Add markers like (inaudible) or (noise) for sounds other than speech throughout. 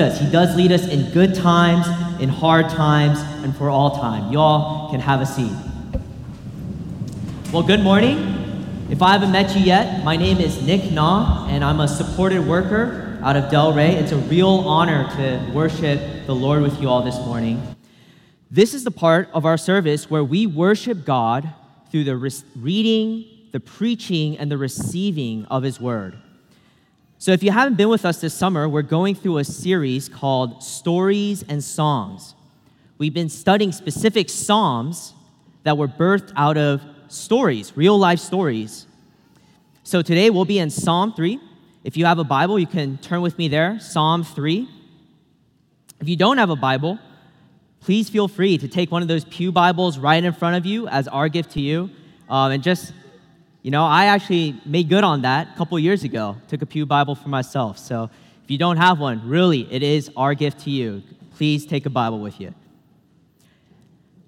us. He does lead us in good times, in hard times, and for all time. Y'all can have a seat. Well, good morning. If I haven't met you yet, my name is Nick Na, and I'm a supported worker out of Del Ray. It's a real honor to worship the Lord with you all this morning. This is the part of our service where we worship God through the re- reading, the preaching, and the receiving of His Word. So, if you haven't been with us this summer, we're going through a series called Stories and Songs. We've been studying specific Psalms that were birthed out of stories, real life stories. So, today we'll be in Psalm 3. If you have a Bible, you can turn with me there, Psalm 3. If you don't have a Bible, please feel free to take one of those Pew Bibles right in front of you as our gift to you um, and just you know, I actually made good on that a couple years ago. Took a Pew Bible for myself. So if you don't have one, really, it is our gift to you. Please take a Bible with you.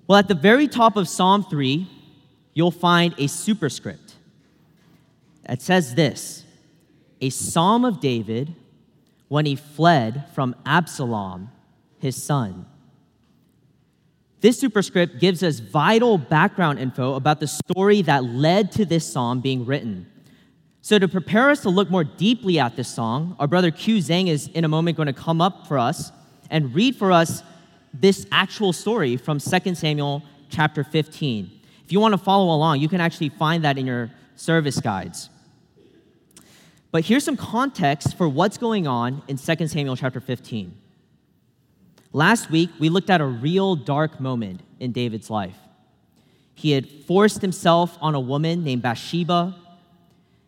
Well, at the very top of Psalm 3, you'll find a superscript. It says this A psalm of David when he fled from Absalom, his son. This superscript gives us vital background info about the story that led to this song being written. So, to prepare us to look more deeply at this song, our brother Q Zhang is in a moment going to come up for us and read for us this actual story from 2 Samuel chapter 15. If you want to follow along, you can actually find that in your service guides. But here's some context for what's going on in 2 Samuel chapter 15. Last week, we looked at a real dark moment in David's life. He had forced himself on a woman named Bathsheba,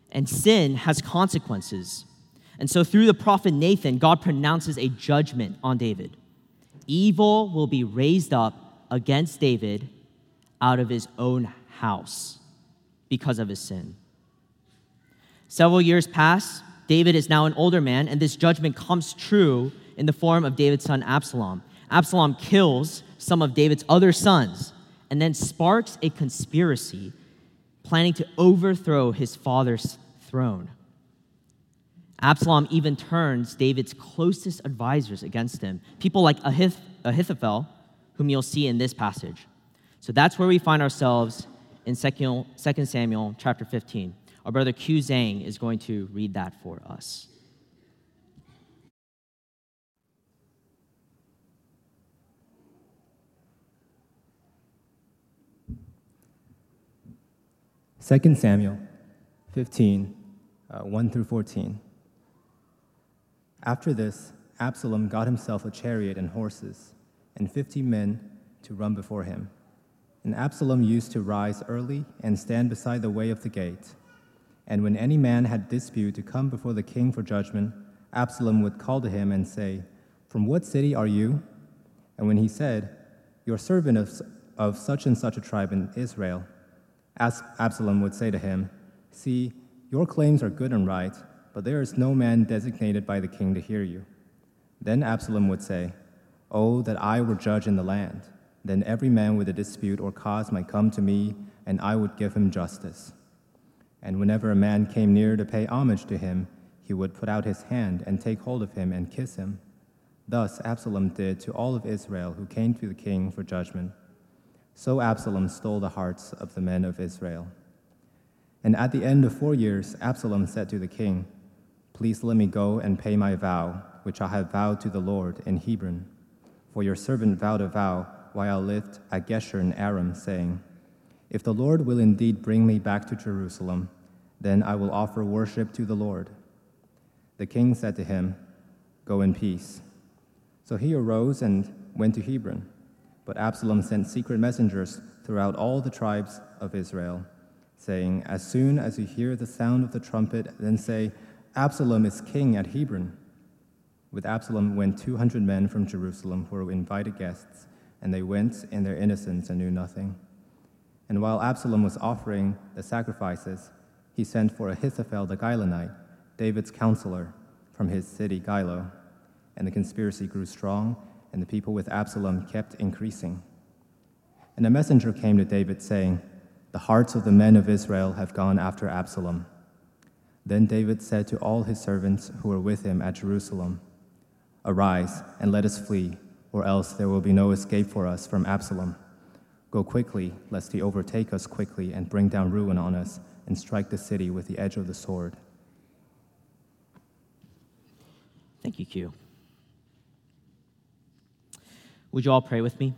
and sin has consequences. And so, through the prophet Nathan, God pronounces a judgment on David. Evil will be raised up against David out of his own house because of his sin. Several years pass. David is now an older man, and this judgment comes true in the form of David's son Absalom. Absalom kills some of David's other sons and then sparks a conspiracy planning to overthrow his father's throne. Absalom even turns David's closest advisors against him, people like Ahith- Ahithophel, whom you'll see in this passage. So that's where we find ourselves in 2 Samuel chapter 15. Our brother Q Zhang is going to read that for us. 2 Samuel 15, uh, 1 through 14. After this, Absalom got himself a chariot and horses, and fifty men to run before him. And Absalom used to rise early and stand beside the way of the gate. And when any man had dispute to come before the king for judgment, Absalom would call to him and say, From what city are you? And when he said, Your servant of, of such and such a tribe in Israel, as Absalom would say to him, See, your claims are good and right, but there is no man designated by the king to hear you. Then Absalom would say, Oh, that I were judge in the land. Then every man with a dispute or cause might come to me, and I would give him justice. And whenever a man came near to pay homage to him, he would put out his hand and take hold of him and kiss him. Thus Absalom did to all of Israel who came to the king for judgment. So Absalom stole the hearts of the men of Israel. And at the end of four years, Absalom said to the king, Please let me go and pay my vow, which I have vowed to the Lord in Hebron. For your servant vowed a vow while I lived at Geshur in Aram, saying, If the Lord will indeed bring me back to Jerusalem, then I will offer worship to the Lord. The king said to him, Go in peace. So he arose and went to Hebron. But Absalom sent secret messengers throughout all the tribes of Israel, saying, As soon as you hear the sound of the trumpet, then say, Absalom is king at Hebron. With Absalom went 200 men from Jerusalem who were invited guests, and they went in their innocence and knew nothing. And while Absalom was offering the sacrifices, he sent for Ahithophel the Gilonite, David's counselor, from his city Gilo. And the conspiracy grew strong, and the people with Absalom kept increasing. And a messenger came to David, saying, The hearts of the men of Israel have gone after Absalom. Then David said to all his servants who were with him at Jerusalem, Arise and let us flee, or else there will be no escape for us from Absalom. Go quickly, lest he overtake us quickly and bring down ruin on us and strike the city with the edge of the sword. Thank you, Q. Would you all pray with me?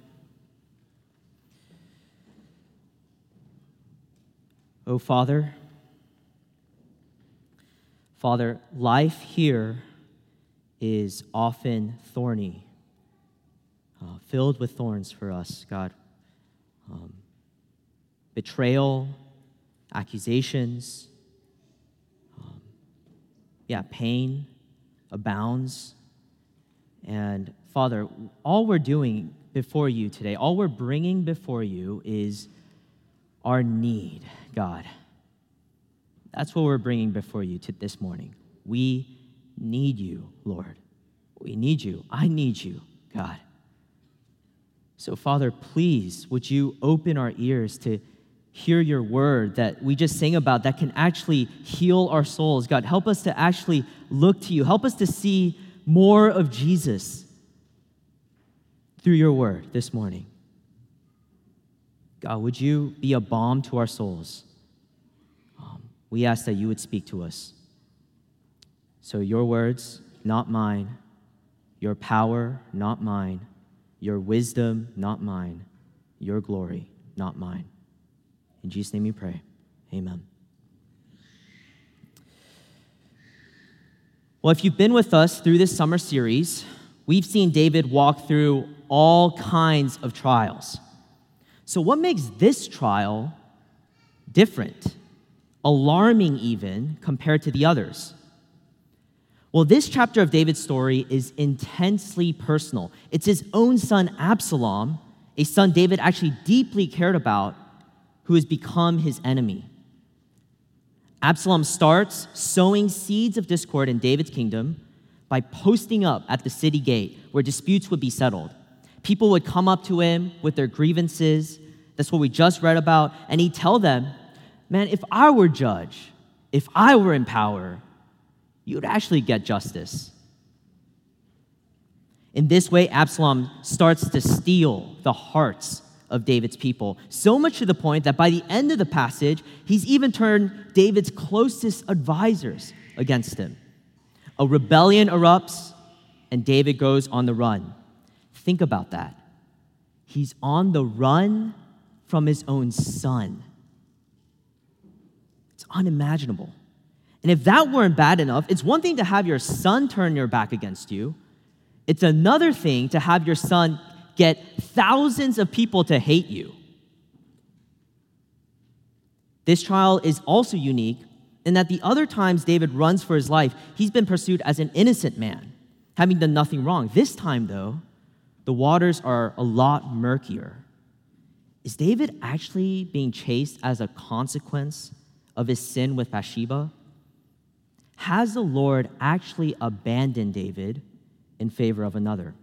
Oh, Father, Father, life here is often thorny, uh, filled with thorns for us, God. Um, betrayal, accusations, um, yeah, pain abounds. And Father, all we're doing before you today, all we're bringing before you is our need, God. That's what we're bringing before you to this morning. We need you, Lord. We need you. I need you, God. So, Father, please, would you open our ears to hear your word that we just sing about that can actually heal our souls? God, help us to actually look to you. Help us to see more of Jesus through your word this morning. God, would you be a balm to our souls? Um, we ask that you would speak to us. So, your words, not mine, your power, not mine, your wisdom, not mine, your glory, not mine. In Jesus' name we pray. Amen. Well, if you've been with us through this summer series, we've seen David walk through all kinds of trials. So, what makes this trial different, alarming even, compared to the others? Well, this chapter of David's story is intensely personal. It's his own son, Absalom, a son David actually deeply cared about, who has become his enemy. Absalom starts sowing seeds of discord in David's kingdom by posting up at the city gate where disputes would be settled. People would come up to him with their grievances. That's what we just read about. And he'd tell them, Man, if I were judge, if I were in power, you'd actually get justice. In this way, Absalom starts to steal the hearts of David's people, so much to the point that by the end of the passage, he's even turned David's closest advisors against him. A rebellion erupts, and David goes on the run. Think about that. He's on the run from his own son. It's unimaginable. And if that weren't bad enough, it's one thing to have your son turn your back against you. It's another thing to have your son get thousands of people to hate you. This trial is also unique in that the other times David runs for his life, he's been pursued as an innocent man, having done nothing wrong. This time, though, the waters are a lot murkier. Is David actually being chased as a consequence of his sin with Bathsheba? Has the Lord actually abandoned David in favor of another?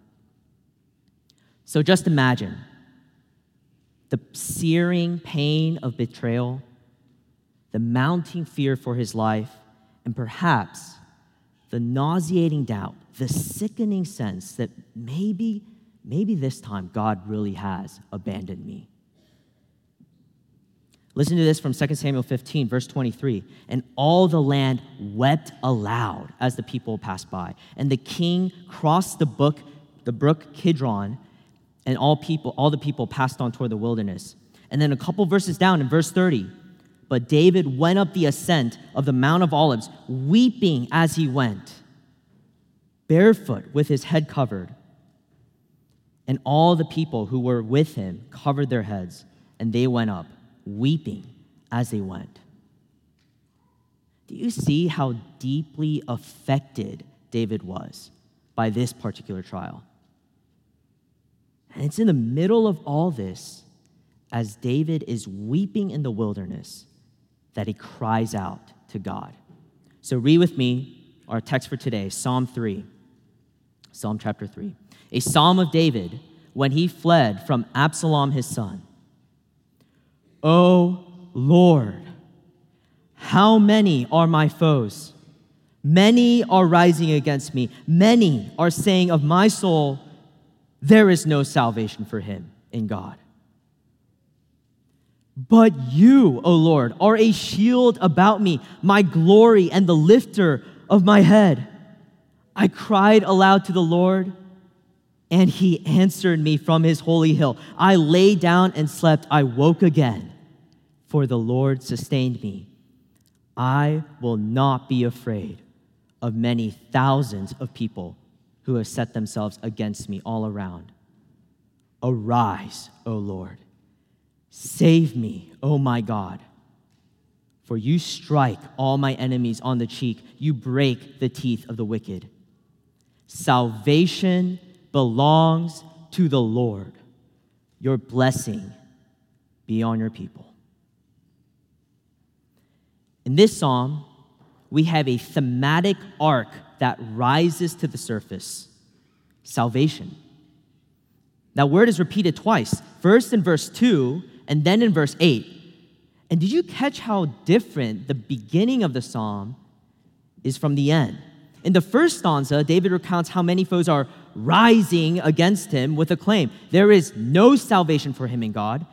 So just imagine the searing pain of betrayal, the mounting fear for his life, and perhaps the nauseating doubt, the sickening sense that maybe, maybe this time God really has abandoned me. Listen to this from 2 Samuel 15, verse 23. And all the land wept aloud as the people passed by. And the king crossed the brook, the brook Kidron, and all people, all the people passed on toward the wilderness. And then a couple verses down in verse 30, but David went up the ascent of the Mount of Olives, weeping as he went, barefoot with his head covered. And all the people who were with him covered their heads, and they went up weeping as they went. Do you see how deeply affected David was by this particular trial? And it's in the middle of all this, as David is weeping in the wilderness, that he cries out to God. So, read with me our text for today Psalm 3, Psalm chapter 3. A psalm of David when he fled from Absalom his son. O Lord, how many are my foes? Many are rising against me. Many are saying of my soul, there is no salvation for him in God. But you, O Lord, are a shield about me, my glory and the lifter of my head. I cried aloud to the Lord, and he answered me from his holy hill. I lay down and slept. I woke again, for the Lord sustained me. I will not be afraid of many thousands of people who have set themselves against me all around. Arise, O Lord Save me, O my God. For you strike all my enemies on the cheek, you break the teeth of the wicked. Salvation belongs to the Lord. Your blessing be on your people. In this psalm, we have a thematic arc that rises to the surface salvation. That word is repeated twice. First in verse 2, and then in verse 8. And did you catch how different the beginning of the psalm is from the end? In the first stanza, David recounts how many foes are rising against him with a claim there is no salvation for him in God.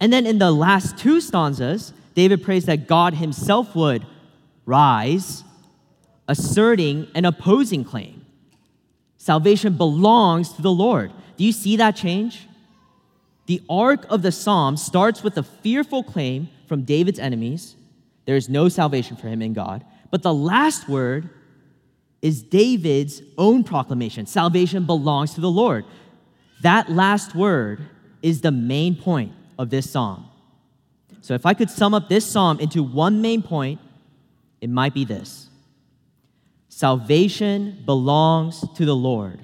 And then in the last two stanzas, David prays that God himself would rise, asserting an opposing claim. Salvation belongs to the Lord. Do you see that change? The arc of the psalm starts with a fearful claim from David's enemies there is no salvation for him in God. But the last word is David's own proclamation salvation belongs to the Lord. That last word is the main point of this psalm. So if I could sum up this psalm into one main point, it might be this Salvation belongs to the Lord.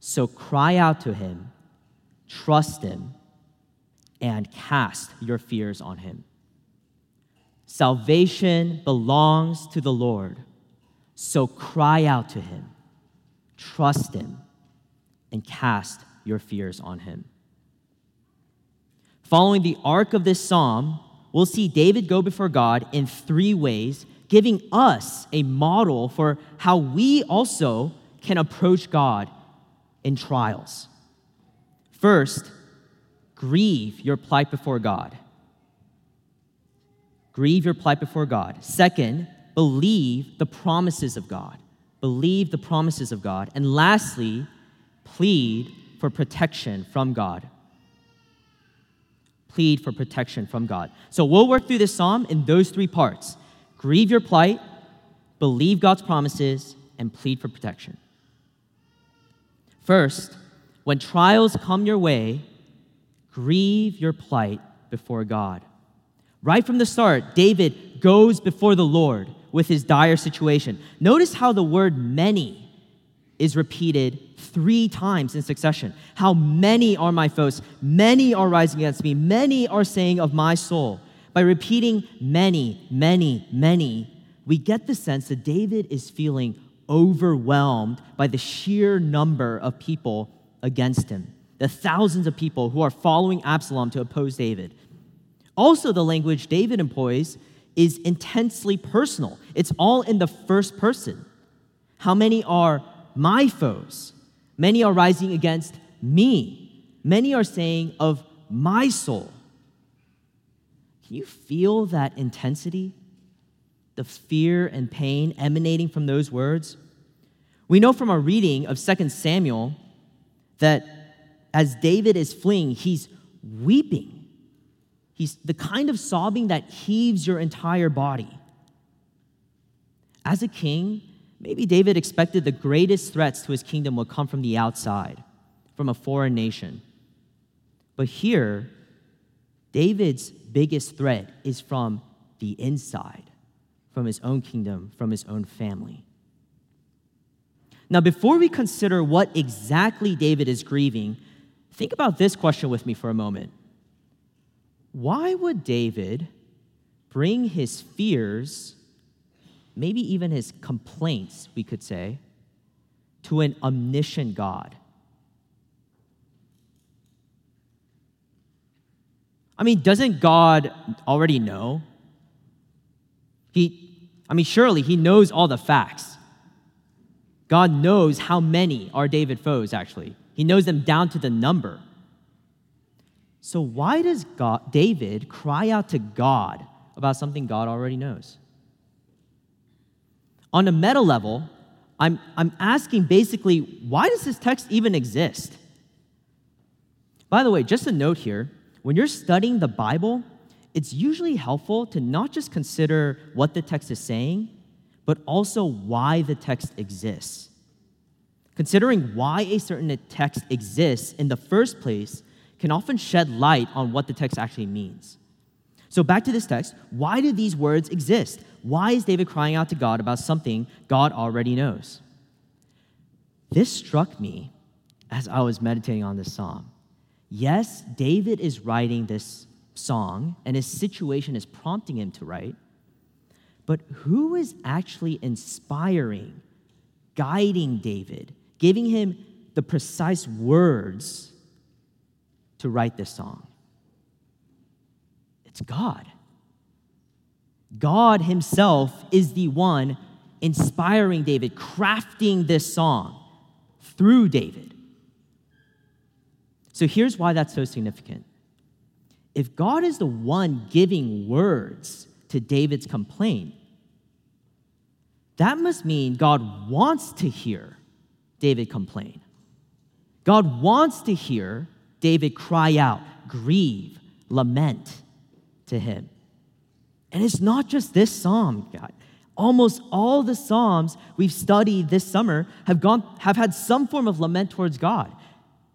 So cry out to him trust Him, and cast your fears on Him. Salvation belongs to the Lord, so cry out to Him, trust Him, and cast your fears on Him. Following the arc of this psalm, we'll see David go before God in three ways, giving us a model for how we also can approach God in trials. First, grieve your plight before God. Grieve your plight before God. Second, believe the promises of God. Believe the promises of God. And lastly, plead for protection from God. Plead for protection from God. So we'll work through this psalm in those three parts grieve your plight, believe God's promises, and plead for protection. First, when trials come your way, grieve your plight before God. Right from the start, David goes before the Lord with his dire situation. Notice how the word many is repeated three times in succession. How many are my foes? Many are rising against me. Many are saying of my soul. By repeating many, many, many, we get the sense that David is feeling overwhelmed by the sheer number of people against him, the thousands of people who are following Absalom to oppose David. Also, the language David employs is intensely personal, it's all in the first person. How many are my foes? Many are rising against me. Many are saying of my soul. Can you feel that intensity? The fear and pain emanating from those words? We know from our reading of 2 Samuel that as David is fleeing, he's weeping. He's the kind of sobbing that heaves your entire body. As a king, maybe David expected the greatest threats to his kingdom would come from the outside, from a foreign nation. But here, David's biggest threat is from the inside, from his own kingdom, from his own family. Now, before we consider what exactly David is grieving, think about this question with me for a moment. Why would David bring his fears, maybe even his complaints, we could say, to an omniscient God? I mean, doesn't God already know? He I mean, surely he knows all the facts. God knows how many are David foes, actually. He knows them down to the number. So, why does God, David cry out to God about something God already knows? On a meta level, I'm, I'm asking basically, why does this text even exist? By the way, just a note here when you're studying the Bible, it's usually helpful to not just consider what the text is saying, but also why the text exists. Considering why a certain text exists in the first place can often shed light on what the text actually means. So, back to this text why do these words exist? Why is David crying out to God about something God already knows? This struck me as I was meditating on this psalm. Yes, David is writing this song, and his situation is prompting him to write, but who is actually inspiring, guiding David, giving him the precise words to write this song? It's God. God Himself is the one inspiring David, crafting this song through David. So here's why that's so significant. If God is the one giving words to David's complaint, that must mean God wants to hear David complain. God wants to hear David cry out, grieve, lament to him. And it's not just this psalm, God. Almost all the psalms we've studied this summer have, gone, have had some form of lament towards God.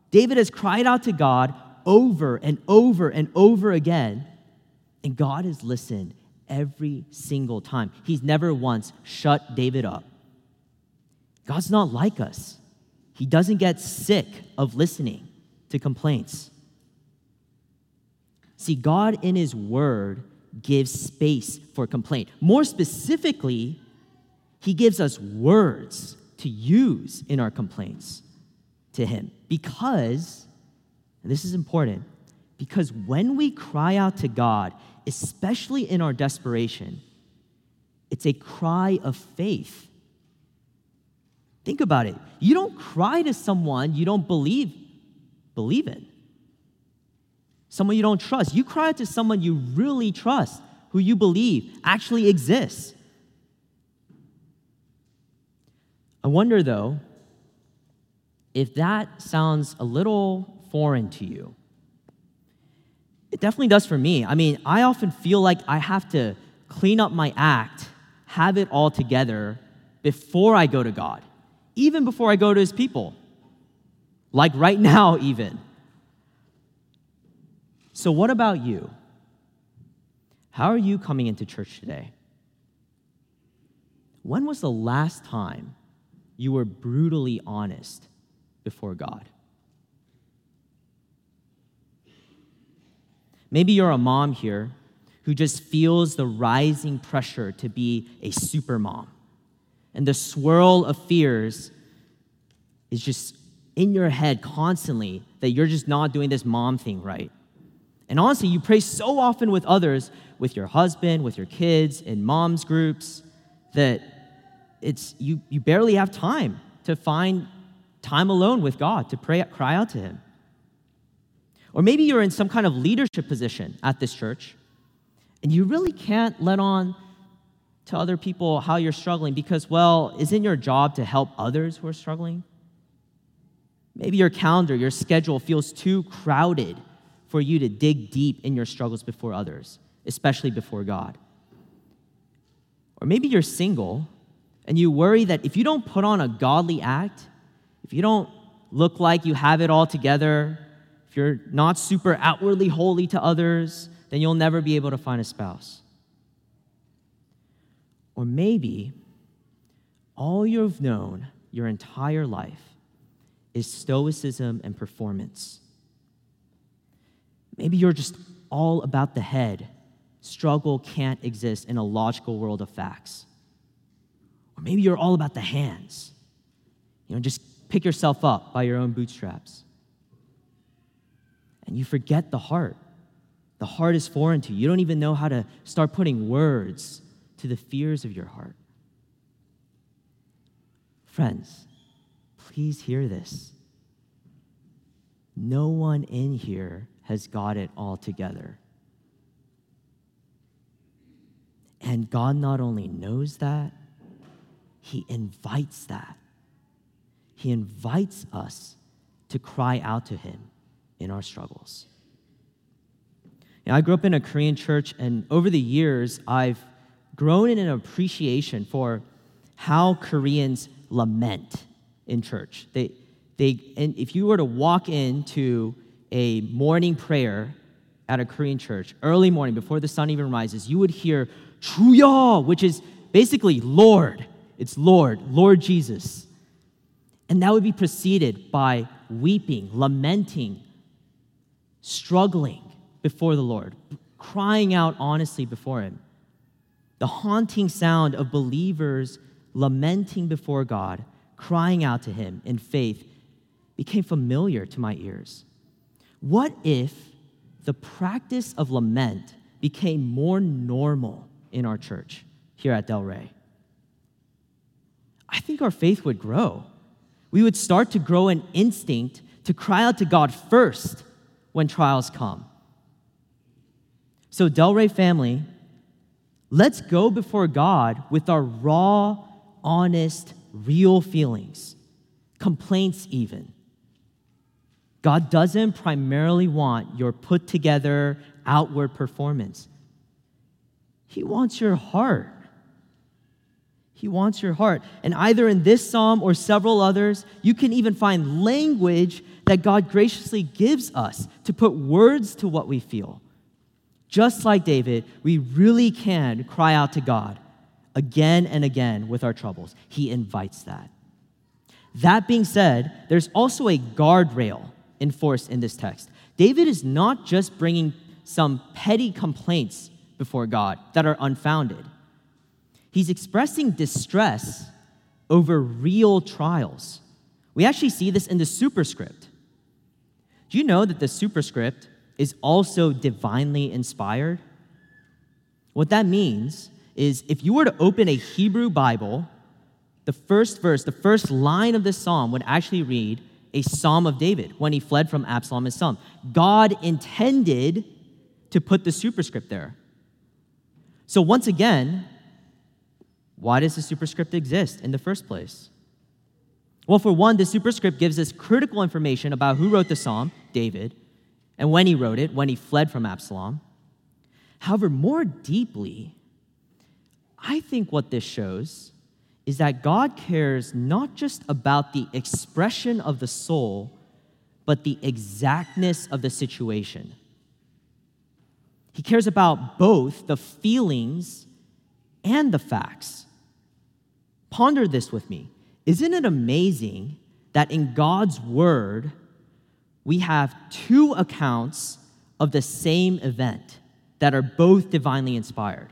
David has cried out to God over and over and over again, and God has listened every single time. He's never once shut David up. God's not like us, He doesn't get sick of listening to complaints. See, God in His Word gives space for complaint. More specifically, He gives us words to use in our complaints to Him. Because, this is important, because when we cry out to God, especially in our desperation, it's a cry of faith. Think about it. You don't cry to someone you don't believe believe in someone you don't trust. You cry out to someone you really trust, who you believe actually exists. I wonder, though, if that sounds a little foreign to you. It definitely does for me. I mean, I often feel like I have to clean up my act, have it all together before I go to God, even before I go to His people. Like right now, even. So, what about you? How are you coming into church today? When was the last time you were brutally honest before God? Maybe you're a mom here who just feels the rising pressure to be a super mom. And the swirl of fears is just in your head constantly that you're just not doing this mom thing right. And honestly, you pray so often with others, with your husband, with your kids, in mom's groups, that it's you, you barely have time to find time alone with God to pray, cry out to Him. Or maybe you're in some kind of leadership position at this church, and you really can't let on to other people how you're struggling because, well, isn't your job to help others who are struggling? Maybe your calendar, your schedule feels too crowded for you to dig deep in your struggles before others, especially before God. Or maybe you're single and you worry that if you don't put on a godly act, if you don't look like you have it all together, if you're not super outwardly holy to others, then you'll never be able to find a spouse. Or maybe all you've known your entire life is stoicism and performance. Maybe you're just all about the head. Struggle can't exist in a logical world of facts. Or maybe you're all about the hands. You know, just pick yourself up by your own bootstraps. And you forget the heart. The heart is foreign to you. You don't even know how to start putting words to the fears of your heart. Friends, please hear this. No one in here has got it all together. And God not only knows that, He invites that. He invites us to cry out to Him in our struggles. Know, I grew up in a Korean church, and over the years, I've grown in an appreciation for how Koreans lament in church. They, they, and if you were to walk into a morning prayer at a Korean church, early morning before the sun even rises, you would hear Chuya, which is basically Lord. It's Lord, Lord Jesus. And that would be preceded by weeping, lamenting, struggling before the Lord, crying out honestly before Him. The haunting sound of believers lamenting before God, crying out to Him in faith, became familiar to my ears. What if the practice of lament became more normal in our church here at Del Ray? I think our faith would grow. We would start to grow an instinct to cry out to God first when trials come. So, Del Ray family, let's go before God with our raw, honest, real feelings, complaints even. God doesn't primarily want your put together outward performance. He wants your heart. He wants your heart. And either in this psalm or several others, you can even find language that God graciously gives us to put words to what we feel. Just like David, we really can cry out to God again and again with our troubles. He invites that. That being said, there's also a guardrail enforced in this text. David is not just bringing some petty complaints before God that are unfounded, he's expressing distress over real trials. We actually see this in the superscript. Do you know that the superscript is also divinely inspired? What that means is if you were to open a Hebrew Bible, the first verse, the first line of this psalm would actually read a psalm of David when he fled from Absalom his son. God intended to put the superscript there. So, once again, why does the superscript exist in the first place? Well, for one, the superscript gives us critical information about who wrote the psalm, David, and when he wrote it, when he fled from Absalom. However, more deeply, I think what this shows is that God cares not just about the expression of the soul, but the exactness of the situation. He cares about both the feelings and the facts. Ponder this with me. Isn't it amazing that in God's word, we have two accounts of the same event that are both divinely inspired?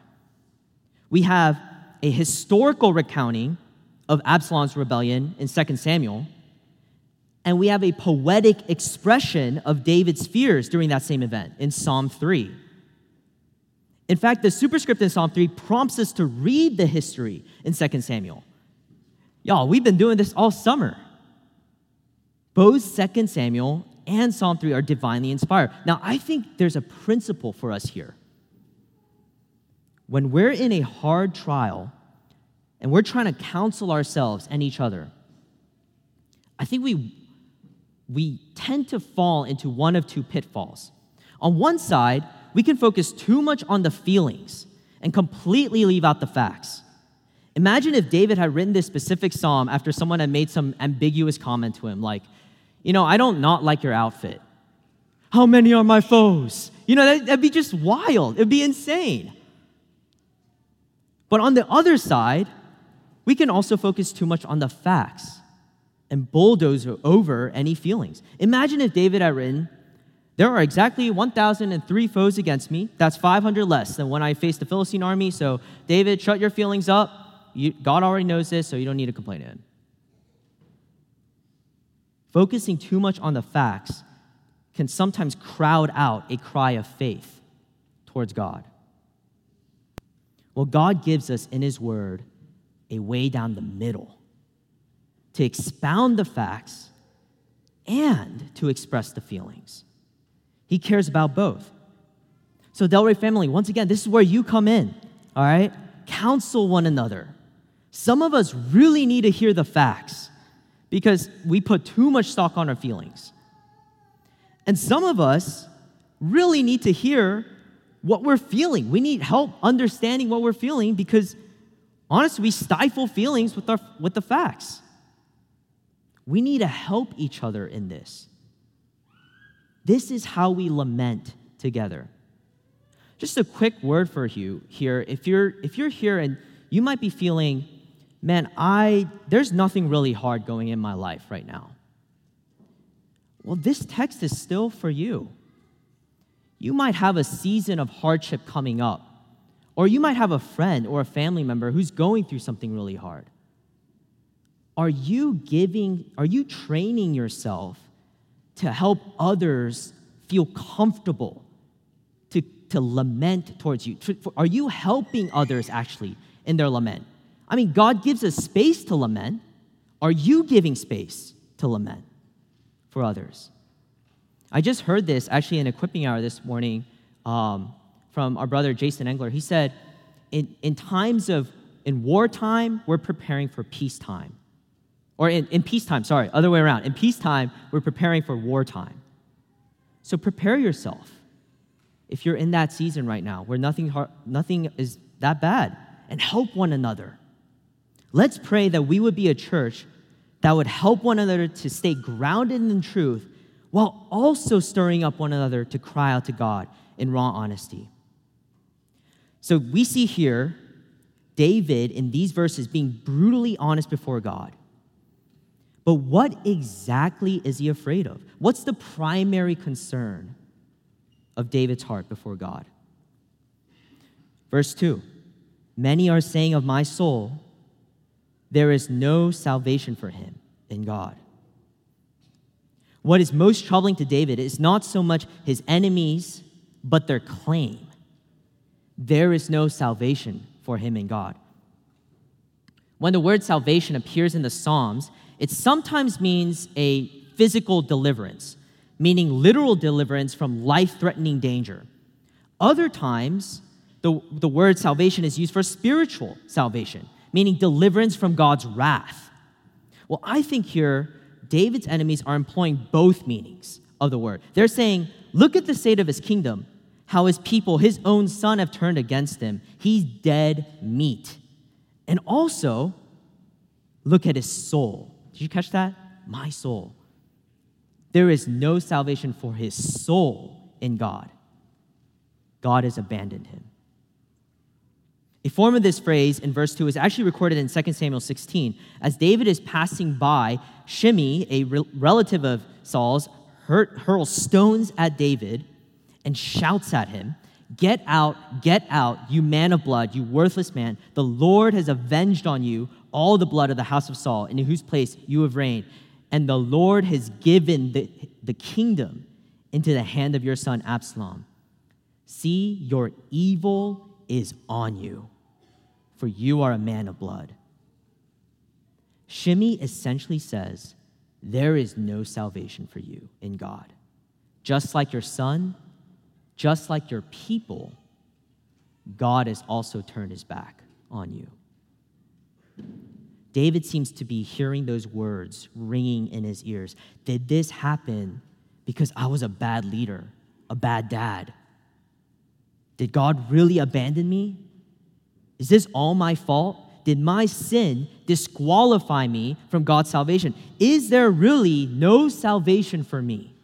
We have a historical recounting of Absalom's rebellion in 2 Samuel, and we have a poetic expression of David's fears during that same event in Psalm 3. In fact, the superscript in Psalm 3 prompts us to read the history in 2 Samuel. Y'all, we've been doing this all summer. Both 2 Samuel and Psalm 3 are divinely inspired. Now, I think there's a principle for us here when we're in a hard trial and we're trying to counsel ourselves and each other, I think we, we tend to fall into one of two pitfalls. On one side, we can focus too much on the feelings and completely leave out the facts. Imagine if David had written this specific psalm after someone had made some ambiguous comment to him, like, you know, I don't not like your outfit. How many are my foes? You know, that, would be just wild. It'd be insane. But on the other side, we can also focus too much on the facts and bulldoze over any feelings. Imagine if David had written, There are exactly 1,003 foes against me. That's 500 less than when I faced the Philistine army. So, David, shut your feelings up. You, God already knows this, so you don't need to complain to him. Focusing too much on the facts can sometimes crowd out a cry of faith towards God. Well, God gives us in His Word a way down the middle to expound the facts and to express the feelings. He cares about both. So, Del Ray family, once again, this is where you come in, all right? Counsel one another. Some of us really need to hear the facts because we put too much stock on our feelings. And some of us really need to hear what we're feeling. We need help understanding what we're feeling because honestly, we stifle feelings with, our, with the facts. We need to help each other in this. This is how we lament together. Just a quick word for you here. If you're if you're here and you might be feeling, man, I there's nothing really hard going in my life right now. Well, this text is still for you. You might have a season of hardship coming up, or you might have a friend or a family member who's going through something really hard. Are you giving, are you training yourself to help others feel comfortable to, to lament towards you? Are you helping others actually in their lament? I mean, God gives us space to lament. Are you giving space to lament for others? I just heard this actually in equipping hour this morning um, from our brother Jason Engler. He said, in, in times of, in wartime, we're preparing for peacetime. Or in, in peacetime, sorry, other way around. In peacetime, we're preparing for wartime. So prepare yourself if you're in that season right now where nothing, nothing is that bad and help one another. Let's pray that we would be a church that would help one another to stay grounded in truth while also stirring up one another to cry out to God in raw honesty. So we see here David in these verses being brutally honest before God. But what exactly is he afraid of? What's the primary concern of David's heart before God? Verse 2 Many are saying of my soul, there is no salvation for him in God. What is most troubling to David is not so much his enemies, but their claim. There is no salvation for him in God. When the word salvation appears in the Psalms, it sometimes means a physical deliverance, meaning literal deliverance from life threatening danger. Other times, the, the word salvation is used for spiritual salvation, meaning deliverance from God's wrath. Well, I think here David's enemies are employing both meanings of the word. They're saying, Look at the state of his kingdom, how his people, his own son, have turned against him. He's dead meat. And also, look at his soul. Did you catch that? My soul. There is no salvation for his soul in God. God has abandoned him. A form of this phrase in verse 2 is actually recorded in 2 Samuel 16. As David is passing by, Shimei, a re- relative of Saul's, hurls stones at David and shouts at him, Get out, get out, you man of blood, you worthless man. The Lord has avenged on you all the blood of the house of Saul, in whose place you have reigned. And the Lord has given the, the kingdom into the hand of your son Absalom. See, your evil is on you, for you are a man of blood. Shimei essentially says, There is no salvation for you in God. Just like your son, just like your people, God has also turned his back on you. David seems to be hearing those words ringing in his ears. Did this happen because I was a bad leader, a bad dad? Did God really abandon me? Is this all my fault? Did my sin disqualify me from God's salvation? Is there really no salvation for me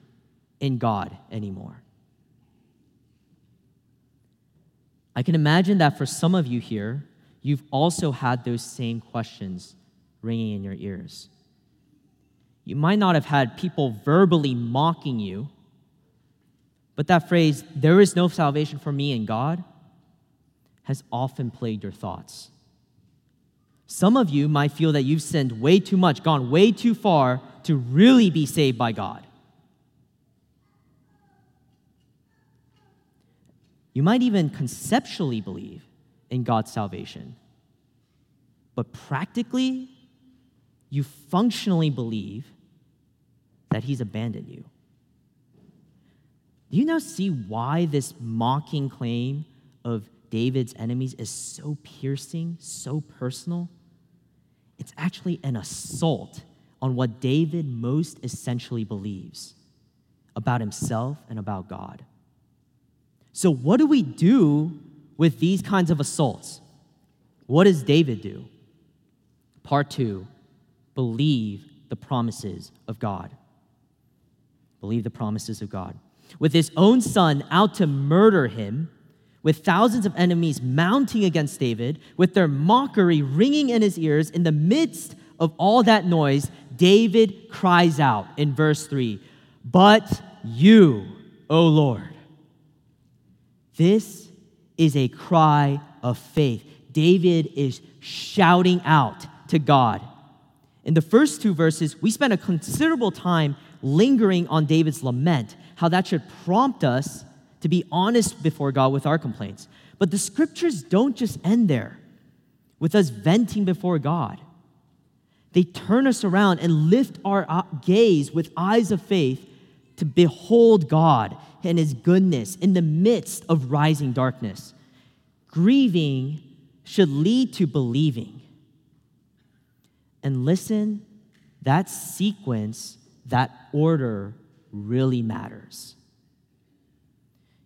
in God anymore? I can imagine that for some of you here, you've also had those same questions ringing in your ears. You might not have had people verbally mocking you but that phrase, there is no salvation for me in God, has often plagued your thoughts. Some of you might feel that you've sinned way too much, gone way too far to really be saved by God. You might even conceptually believe in God's salvation. But practically, you functionally believe that He's abandoned you. Do you now see why this mocking claim of David's enemies is so piercing, so personal? It's actually an assault on what David most essentially believes about himself and about God. So, what do we do with these kinds of assaults? What does David do? Part two believe the promises of God. Believe the promises of God. With his own son out to murder him, with thousands of enemies mounting against David, with their mockery ringing in his ears, in the midst of all that noise, David cries out in verse 3 But you, O Lord. This is a cry of faith. David is shouting out to God. In the first two verses, we spent a considerable time lingering on David's lament, how that should prompt us to be honest before God with our complaints. But the scriptures don't just end there with us venting before God. They turn us around and lift our uh, gaze with eyes of faith to behold God and His goodness in the midst of rising darkness. Grieving should lead to believing. And listen, that sequence, that order really matters.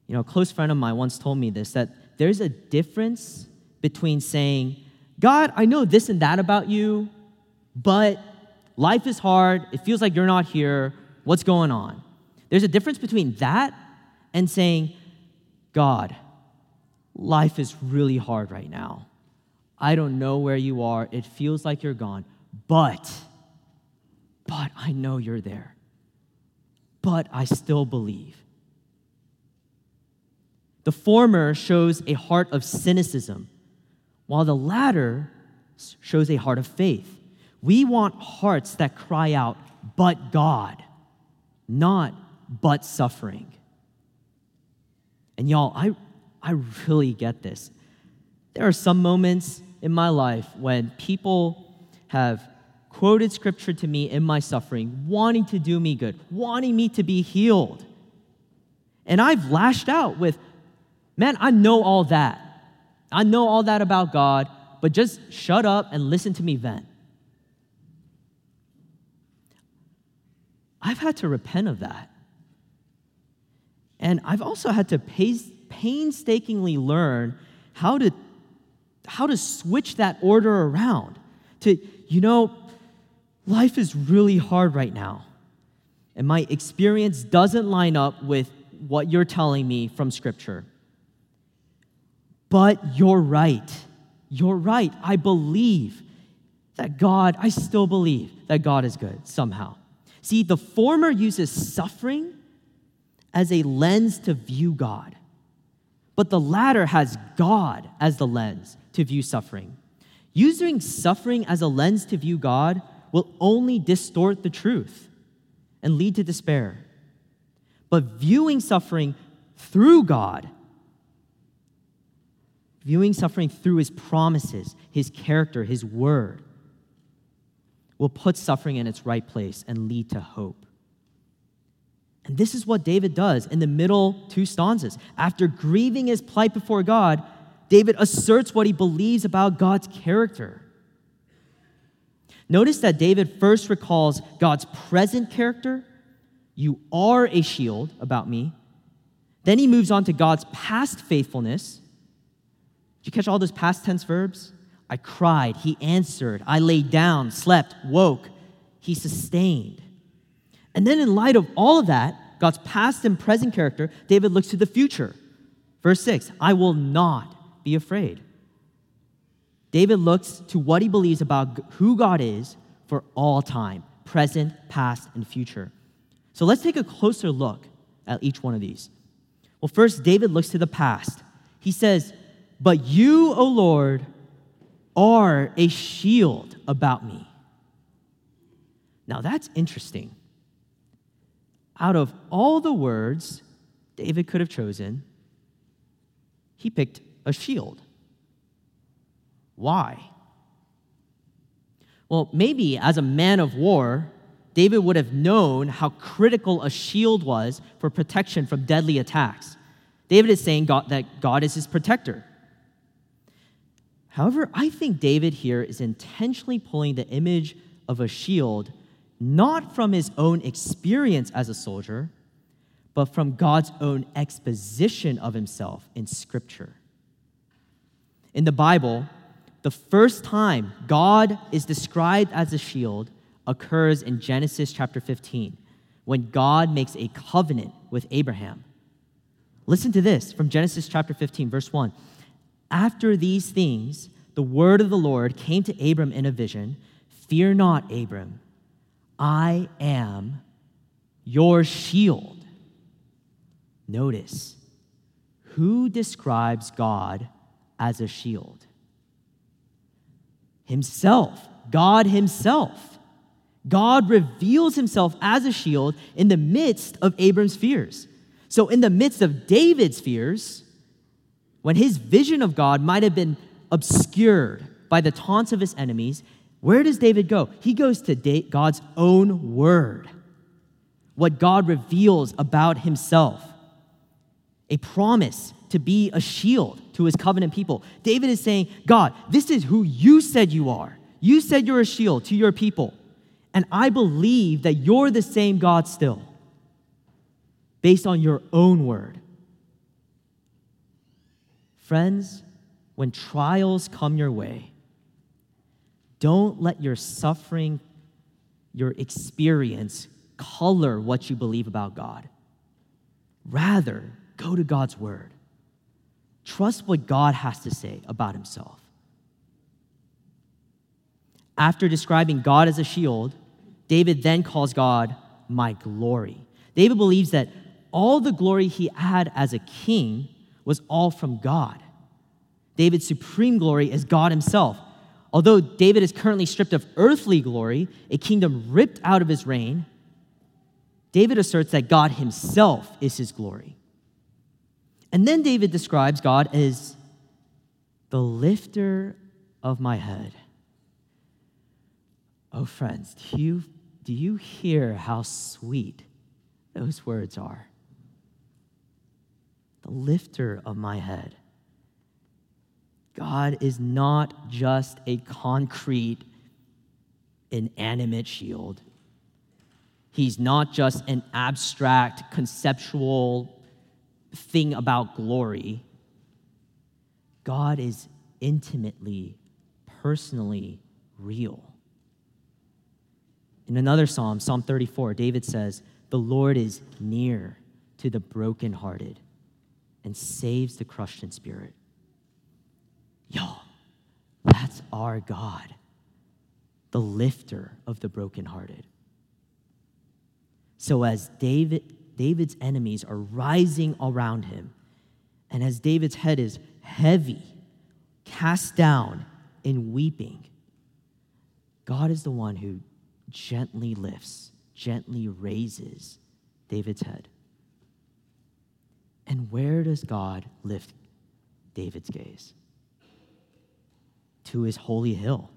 You know, a close friend of mine once told me this that there's a difference between saying, God, I know this and that about you, but life is hard. It feels like you're not here. What's going on? There's a difference between that and saying, God, life is really hard right now. I don't know where you are. It feels like you're gone. But, but I know you're there. But I still believe. The former shows a heart of cynicism, while the latter shows a heart of faith. We want hearts that cry out, but God, not but suffering. And y'all, I, I really get this. There are some moments in my life when people have quoted scripture to me in my suffering, wanting to do me good, wanting me to be healed. And I've lashed out with, man, I know all that. I know all that about God, but just shut up and listen to me vent. I've had to repent of that. And I've also had to painstakingly learn how to, how to switch that order around to, you know, life is really hard right now. And my experience doesn't line up with what you're telling me from Scripture. But you're right. You're right. I believe that God, I still believe that God is good somehow. See, the former uses suffering as a lens to view God, but the latter has God as the lens to view suffering. Using suffering as a lens to view God will only distort the truth and lead to despair. But viewing suffering through God, viewing suffering through his promises, his character, his word, will put suffering in its right place and lead to hope. And this is what David does in the middle two stanzas. After grieving his plight before God, David asserts what he believes about God's character. Notice that David first recalls God's present character. You are a shield about me. Then he moves on to God's past faithfulness. Did you catch all those past tense verbs? I cried, he answered. I lay down, slept, woke, he sustained. And then, in light of all of that, God's past and present character, David looks to the future. Verse 6 I will not be afraid. David looks to what he believes about who God is for all time present, past, and future. So let's take a closer look at each one of these. Well, first, David looks to the past. He says, But you, O Lord, are a shield about me. Now that's interesting. Out of all the words David could have chosen, he picked a shield. Why? Well, maybe as a man of war, David would have known how critical a shield was for protection from deadly attacks. David is saying God, that God is his protector. However, I think David here is intentionally pulling the image of a shield not from his own experience as a soldier, but from God's own exposition of himself in Scripture. In the Bible, the first time God is described as a shield occurs in Genesis chapter 15, when God makes a covenant with Abraham. Listen to this from Genesis chapter 15, verse 1. After these things, the word of the Lord came to Abram in a vision Fear not, Abram, I am your shield. Notice, who describes God as a shield? Himself, God Himself. God reveals Himself as a shield in the midst of Abram's fears. So, in the midst of David's fears, when his vision of God might have been obscured by the taunts of his enemies, where does David go? He goes to God's own word, what God reveals about himself, a promise to be a shield to his covenant people. David is saying, God, this is who you said you are. You said you're a shield to your people. And I believe that you're the same God still based on your own word. Friends, when trials come your way, don't let your suffering, your experience, color what you believe about God. Rather, go to God's word. Trust what God has to say about himself. After describing God as a shield, David then calls God my glory. David believes that all the glory he had as a king was all from God. David's supreme glory is God himself. Although David is currently stripped of earthly glory, a kingdom ripped out of his reign, David asserts that God himself is his glory. And then David describes God as the lifter of my head. Oh, friends, do you, do you hear how sweet those words are? the lifter of my head. God is not just a concrete, inanimate shield. He's not just an abstract, conceptual thing about glory. God is intimately, personally real. In another psalm, Psalm 34, David says, The Lord is near to the brokenhearted and saves the crushed in spirit. Yo, that's our God, the lifter of the brokenhearted. So as David, David's enemies are rising around him, and as David's head is heavy, cast down, and weeping, God is the one who gently lifts, gently raises David's head. And where does God lift David's gaze? To his holy hill,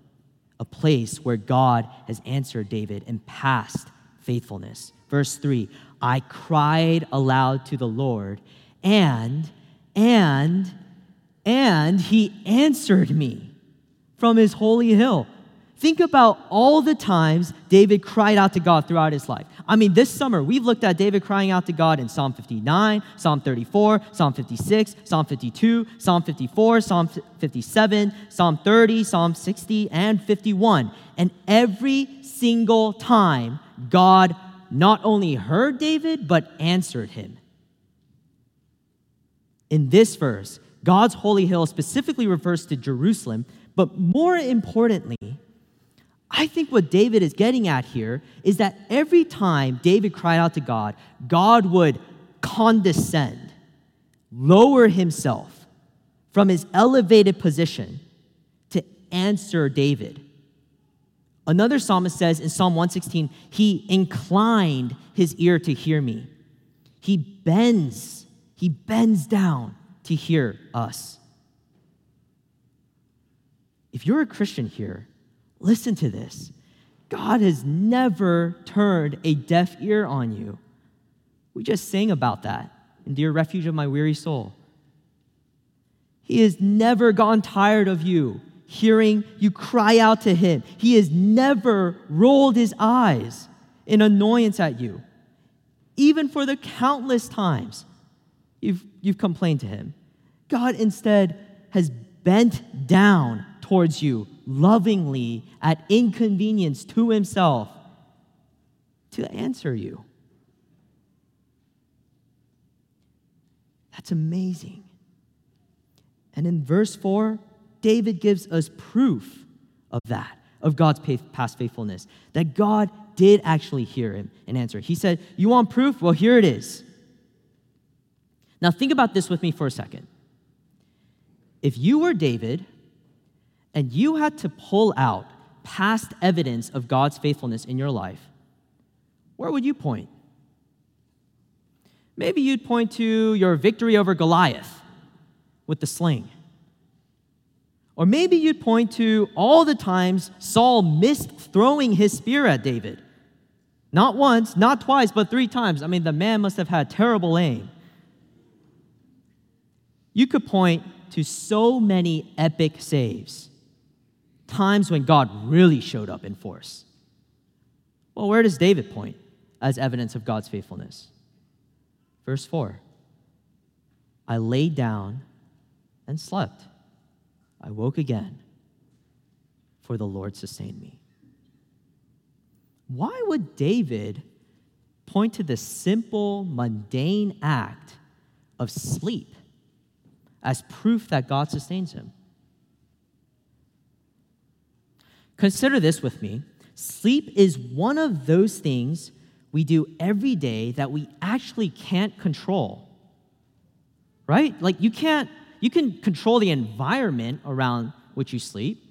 a place where God has answered David in past faithfulness. Verse 3 I cried aloud to the Lord, and, and, and he answered me from his holy hill. Think about all the times David cried out to God throughout his life. I mean, this summer, we've looked at David crying out to God in Psalm 59, Psalm 34, Psalm 56, Psalm 52, Psalm 54, Psalm 57, Psalm 30, Psalm 60, and 51. And every single time, God not only heard David, but answered him. In this verse, God's holy hill specifically refers to Jerusalem, but more importantly, I think what David is getting at here is that every time David cried out to God, God would condescend, lower himself from his elevated position to answer David. Another psalmist says in Psalm 116, He inclined his ear to hear me. He bends, he bends down to hear us. if you're a Christian here, listen to this. God has never turned a deaf ear on you. We just sang about that in Dear Refuge of My Weary Soul. He has never gone tired of you, hearing you cry out to Him. He has never rolled His eyes in annoyance at you, even for the countless times you've, you've complained to Him. God instead has bent down towards you lovingly at inconvenience to Himself to answer you. That's amazing. And in verse 4, David gives us proof of that, of God's past faithfulness, that God did actually hear him and answer. He said, You want proof? Well, here it is. Now, think about this with me for a second. If you were David and you had to pull out past evidence of God's faithfulness in your life, where would you point? Maybe you'd point to your victory over Goliath with the sling. Or maybe you'd point to all the times Saul missed throwing his spear at David. Not once, not twice, but three times. I mean, the man must have had terrible aim. You could point to so many epic saves, times when God really showed up in force. Well, where does David point as evidence of God's faithfulness? Verse 4 I laid down and slept. I woke again, for the Lord sustained me. Why would David point to the simple, mundane act of sleep as proof that God sustains him? Consider this with me. Sleep is one of those things we do every day that we actually can't control. Right? Like you can't you can control the environment around which you sleep,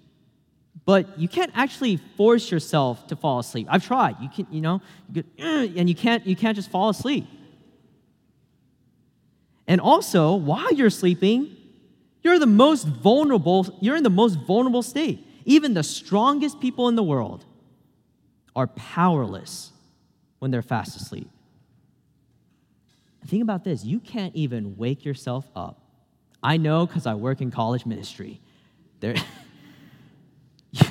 but you can't actually force yourself to fall asleep. I've tried. You can, you know, you get, (clears throat) and you can't you can't just fall asleep. And also, while you're sleeping, you're the most vulnerable, you're in the most vulnerable state. Even the strongest people in the world are powerless when they're fast asleep. Think about this you can't even wake yourself up. I know because I work in college ministry. There, (laughs)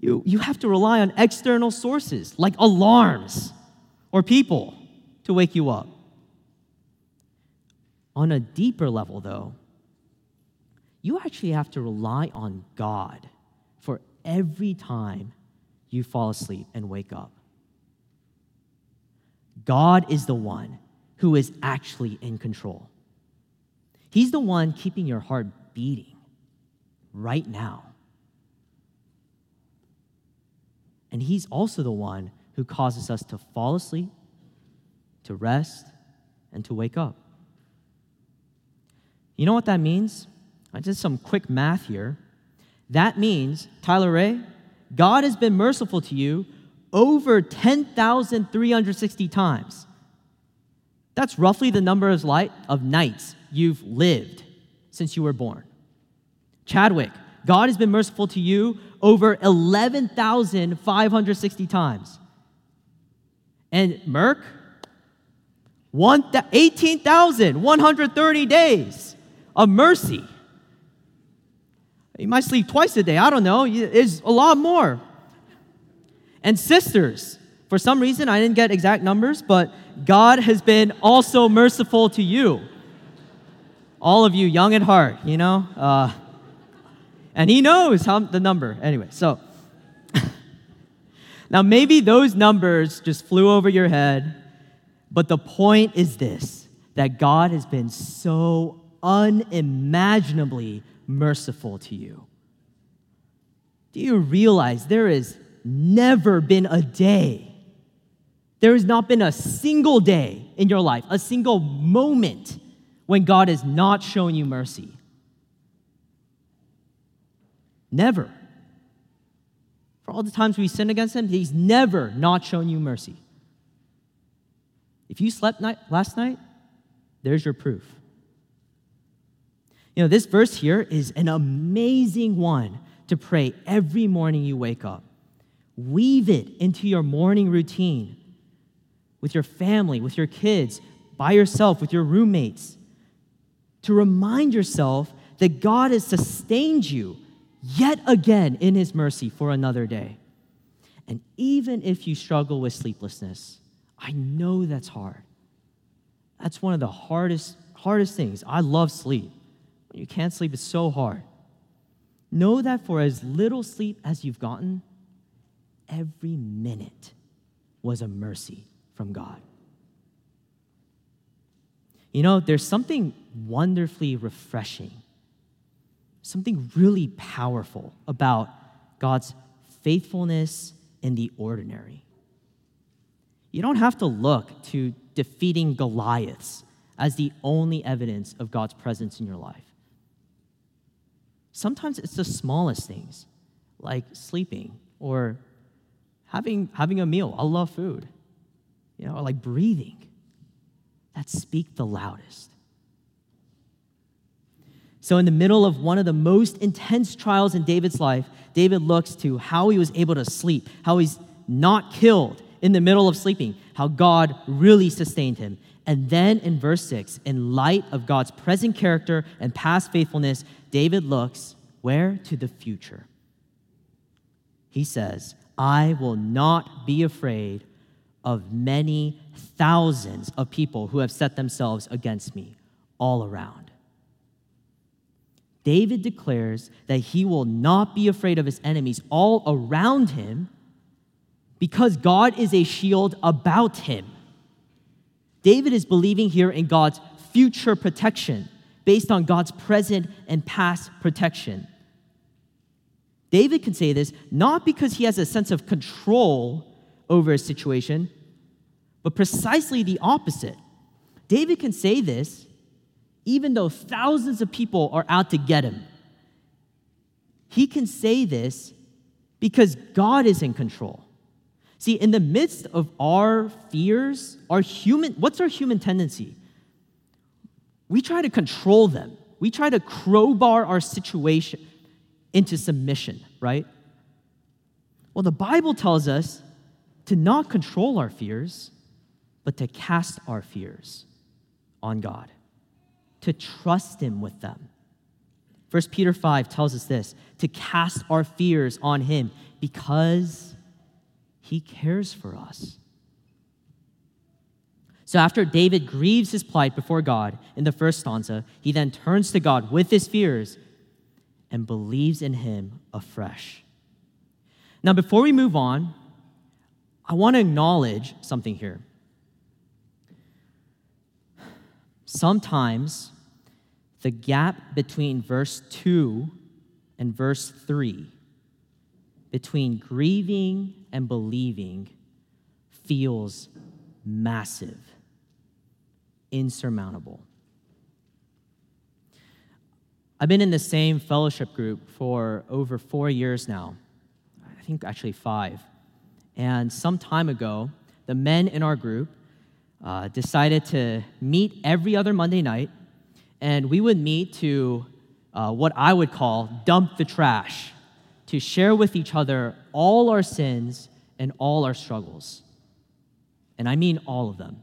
you, you have to rely on external sources like alarms or people to wake you up. On a deeper level, though, you actually have to rely on God for every time you fall asleep and wake up. God is the one who is actually in control. He's the one keeping your heart beating right now. And He's also the one who causes us to fall asleep, to rest, and to wake up. You know what that means? I did some quick math here. That means, Tyler Ray, God has been merciful to you over 10,360 times. That's roughly the number of, light, of nights you've lived since you were born. Chadwick, God has been merciful to you over 11,560 times. And Merck, 18,130 days of mercy. You might sleep twice a day. I don't know. It's a lot more. And sisters, for some reason, I didn't get exact numbers, but God has been also merciful to you. All of you, young at heart, you know? Uh, and He knows how the number. Anyway, so. (laughs) now, maybe those numbers just flew over your head, but the point is this that God has been so unimaginably merciful to you. Do you realize there has never been a day, there has not been a single day in your life, a single moment when God has not shown you mercy. Never. For all the times we sin against Him, He's never not shown you mercy. If you slept night, last night, there's your proof. You know, this verse here is an amazing one to pray every morning you wake up. Weave it into your morning routine with your family, with your kids, by yourself, with your roommates, to remind yourself that God has sustained you yet again in His mercy for another day. And even if you struggle with sleeplessness, I know that's hard. That's one of the hardest, hardest things. I love sleep. When you can't sleep, it's so hard. Know that for as little sleep as you've gotten, every minute was a mercy from God. You know, there's something wonderfully refreshing, something really powerful about God's faithfulness in the ordinary. You don't have to look to defeating Goliaths as the only evidence of God's presence in your life. Sometimes it's the smallest things, like sleeping or having, having a meal. I love food, you know, or like breathing that speak the loudest. So, in the middle of one of the most intense trials in David's life, David looks to how he was able to sleep, how he's not killed in the middle of sleeping, how God really sustained him. And then in verse 6, in light of God's present character and past faithfulness, David looks where? To the future. He says, I will not be afraid of many thousands of people who have set themselves against me all around. David declares that he will not be afraid of his enemies all around him because God is a shield about him. David is believing here in God's future protection based on God's present and past protection. David can say this not because he has a sense of control over his situation, but precisely the opposite. David can say this even though thousands of people are out to get him. He can say this because God is in control. See, in the midst of our fears, our human, what's our human tendency? We try to control them. We try to crowbar our situation into submission, right? Well, the Bible tells us to not control our fears, but to cast our fears on God, to trust Him with them. 1 Peter 5 tells us this to cast our fears on Him because He cares for us. So after David grieves his plight before God in the first stanza, he then turns to God with his fears and believes in him afresh. Now, before we move on, I want to acknowledge something here. Sometimes the gap between verse 2 and verse 3, between grieving and believing, feels massive, insurmountable. I've been in the same fellowship group for over four years now. I think actually five. And some time ago, the men in our group uh, decided to meet every other Monday night, and we would meet to uh, what I would call dump the trash, to share with each other all our sins and all our struggles. And I mean all of them.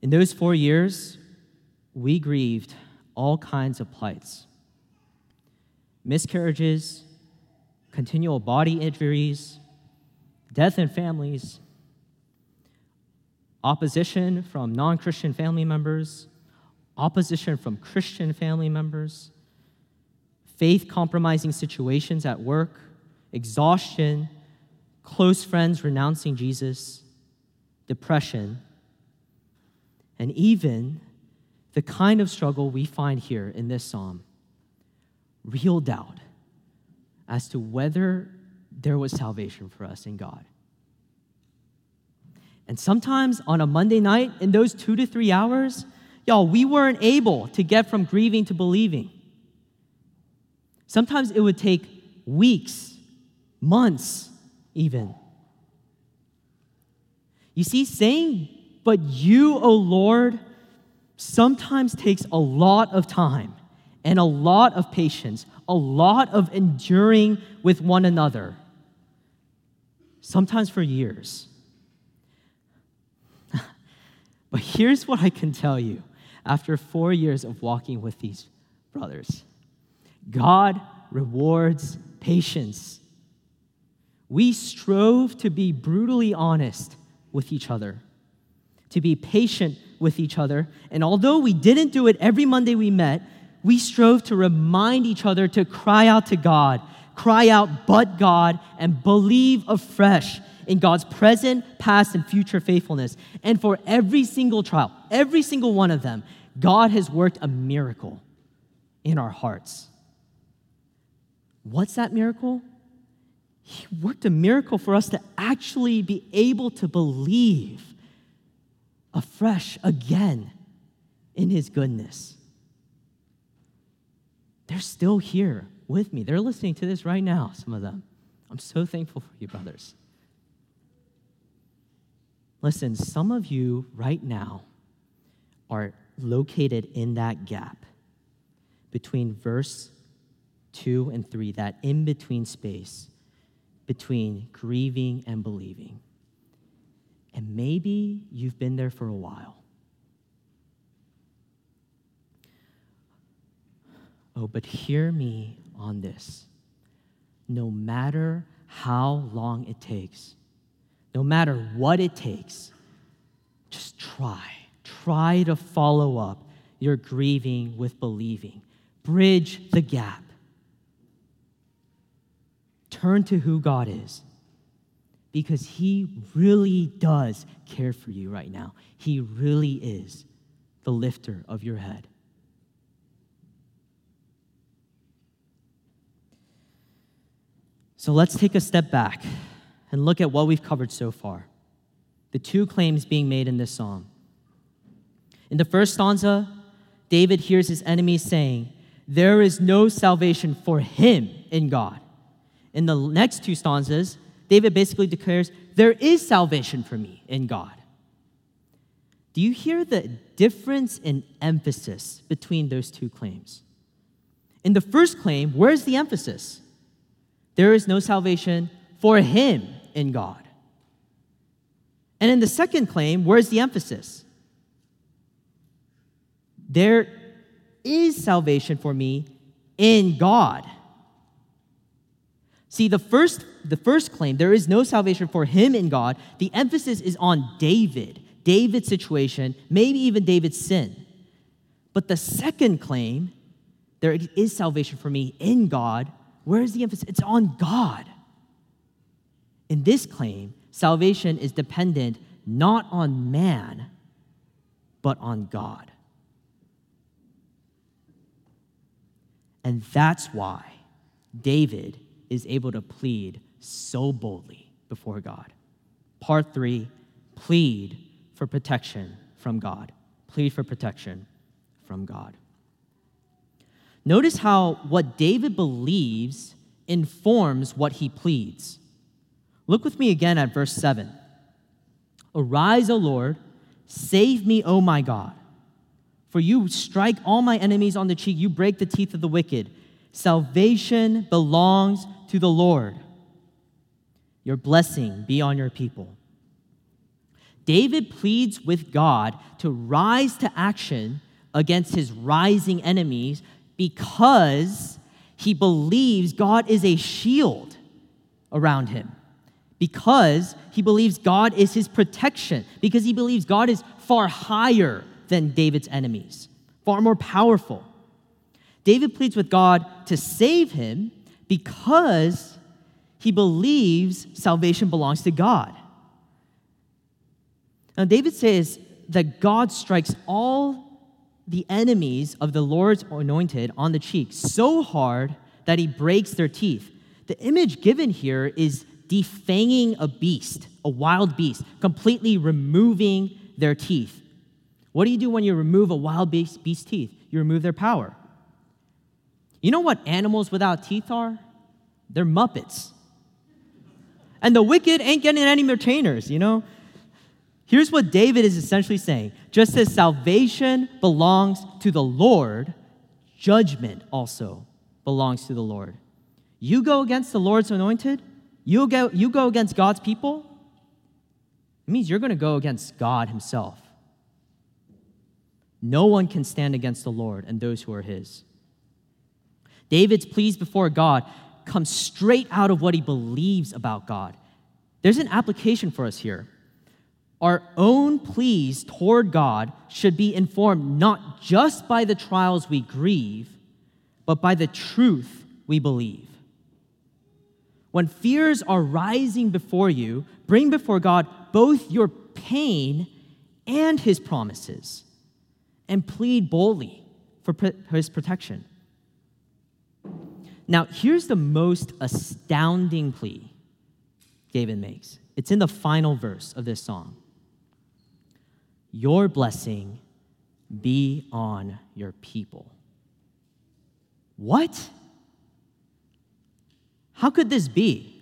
In those four years, we grieved all kinds of plights miscarriages, continual body injuries, death in families, opposition from non Christian family members, opposition from Christian family members, faith compromising situations at work, exhaustion, close friends renouncing Jesus, depression, and even the kind of struggle we find here in this psalm real doubt as to whether there was salvation for us in God. And sometimes on a Monday night, in those two to three hours, y'all, we weren't able to get from grieving to believing. Sometimes it would take weeks, months, even. You see, saying, but you, O Lord, sometimes takes a lot of time and a lot of patience, a lot of enduring with one another, sometimes for years. But here's what I can tell you after four years of walking with these brothers God rewards patience. We strove to be brutally honest with each other, to be patient with each other. And although we didn't do it every Monday we met, we strove to remind each other to cry out to God, cry out, but God, and believe afresh in God's present, past, and future faithfulness. And for every single trial, every single one of them, God has worked a miracle in our hearts. What's that miracle? He worked a miracle for us to actually be able to believe afresh again in His goodness. They're still here with me. They're listening to this right now, some of them. I'm so thankful for you, brothers. Listen, some of you right now are located in that gap between verse 2 and 3, that in between space between grieving and believing. And maybe you've been there for a while. Oh, but hear me on this. No matter how long it takes, no matter what it takes, just try. Try to follow up your grieving with believing. Bridge the gap. Turn to who God is because He really does care for you right now. He really is the lifter of your head. So let's take a step back and look at what we've covered so far. The two claims being made in this psalm. In the first stanza, David hears his enemies saying, There is no salvation for him in God. In the next two stanzas, David basically declares, There is salvation for me in God. Do you hear the difference in emphasis between those two claims? In the first claim, where's the emphasis? There is no salvation for him in God. And in the second claim, where's the emphasis? There is salvation for me in God. See, the first, the first claim, there is no salvation for him in God, the emphasis is on David, David's situation, maybe even David's sin. But the second claim, there is salvation for me in God, where is the emphasis? It's on God. In this claim, salvation is dependent not on man, but on God. And that's why David is able to plead so boldly before God. Part three plead for protection from God. Plead for protection from God. Notice how what David believes informs what he pleads. Look with me again at verse 7. Arise, O Lord, save me, O my God. For you strike all my enemies on the cheek, you break the teeth of the wicked. Salvation belongs to the Lord. Your blessing be on your people. David pleads with God to rise to action against his rising enemies because he believes God is a shield around him, because he believes God is his protection, because he believes God is far higher than David's enemies, far more powerful. David pleads with God to save him because he believes salvation belongs to God. Now, David says that God strikes all the enemies of the Lord's anointed on the cheek so hard that he breaks their teeth. The image given here is defanging a beast, a wild beast, completely removing their teeth. What do you do when you remove a wild beast, beast's teeth? You remove their power. You know what animals without teeth are? They're Muppets. And the wicked ain't getting any retainers, you know? Here's what David is essentially saying just as salvation belongs to the Lord, judgment also belongs to the Lord. You go against the Lord's anointed, you go, you go against God's people, it means you're going to go against God Himself. No one can stand against the Lord and those who are His. David's pleas before God come straight out of what he believes about God. There's an application for us here. Our own pleas toward God should be informed not just by the trials we grieve, but by the truth we believe. When fears are rising before you, bring before God both your pain and his promises and plead boldly for his protection. Now, here's the most astounding plea David makes. It's in the final verse of this song. Your blessing be on your people. What? How could this be?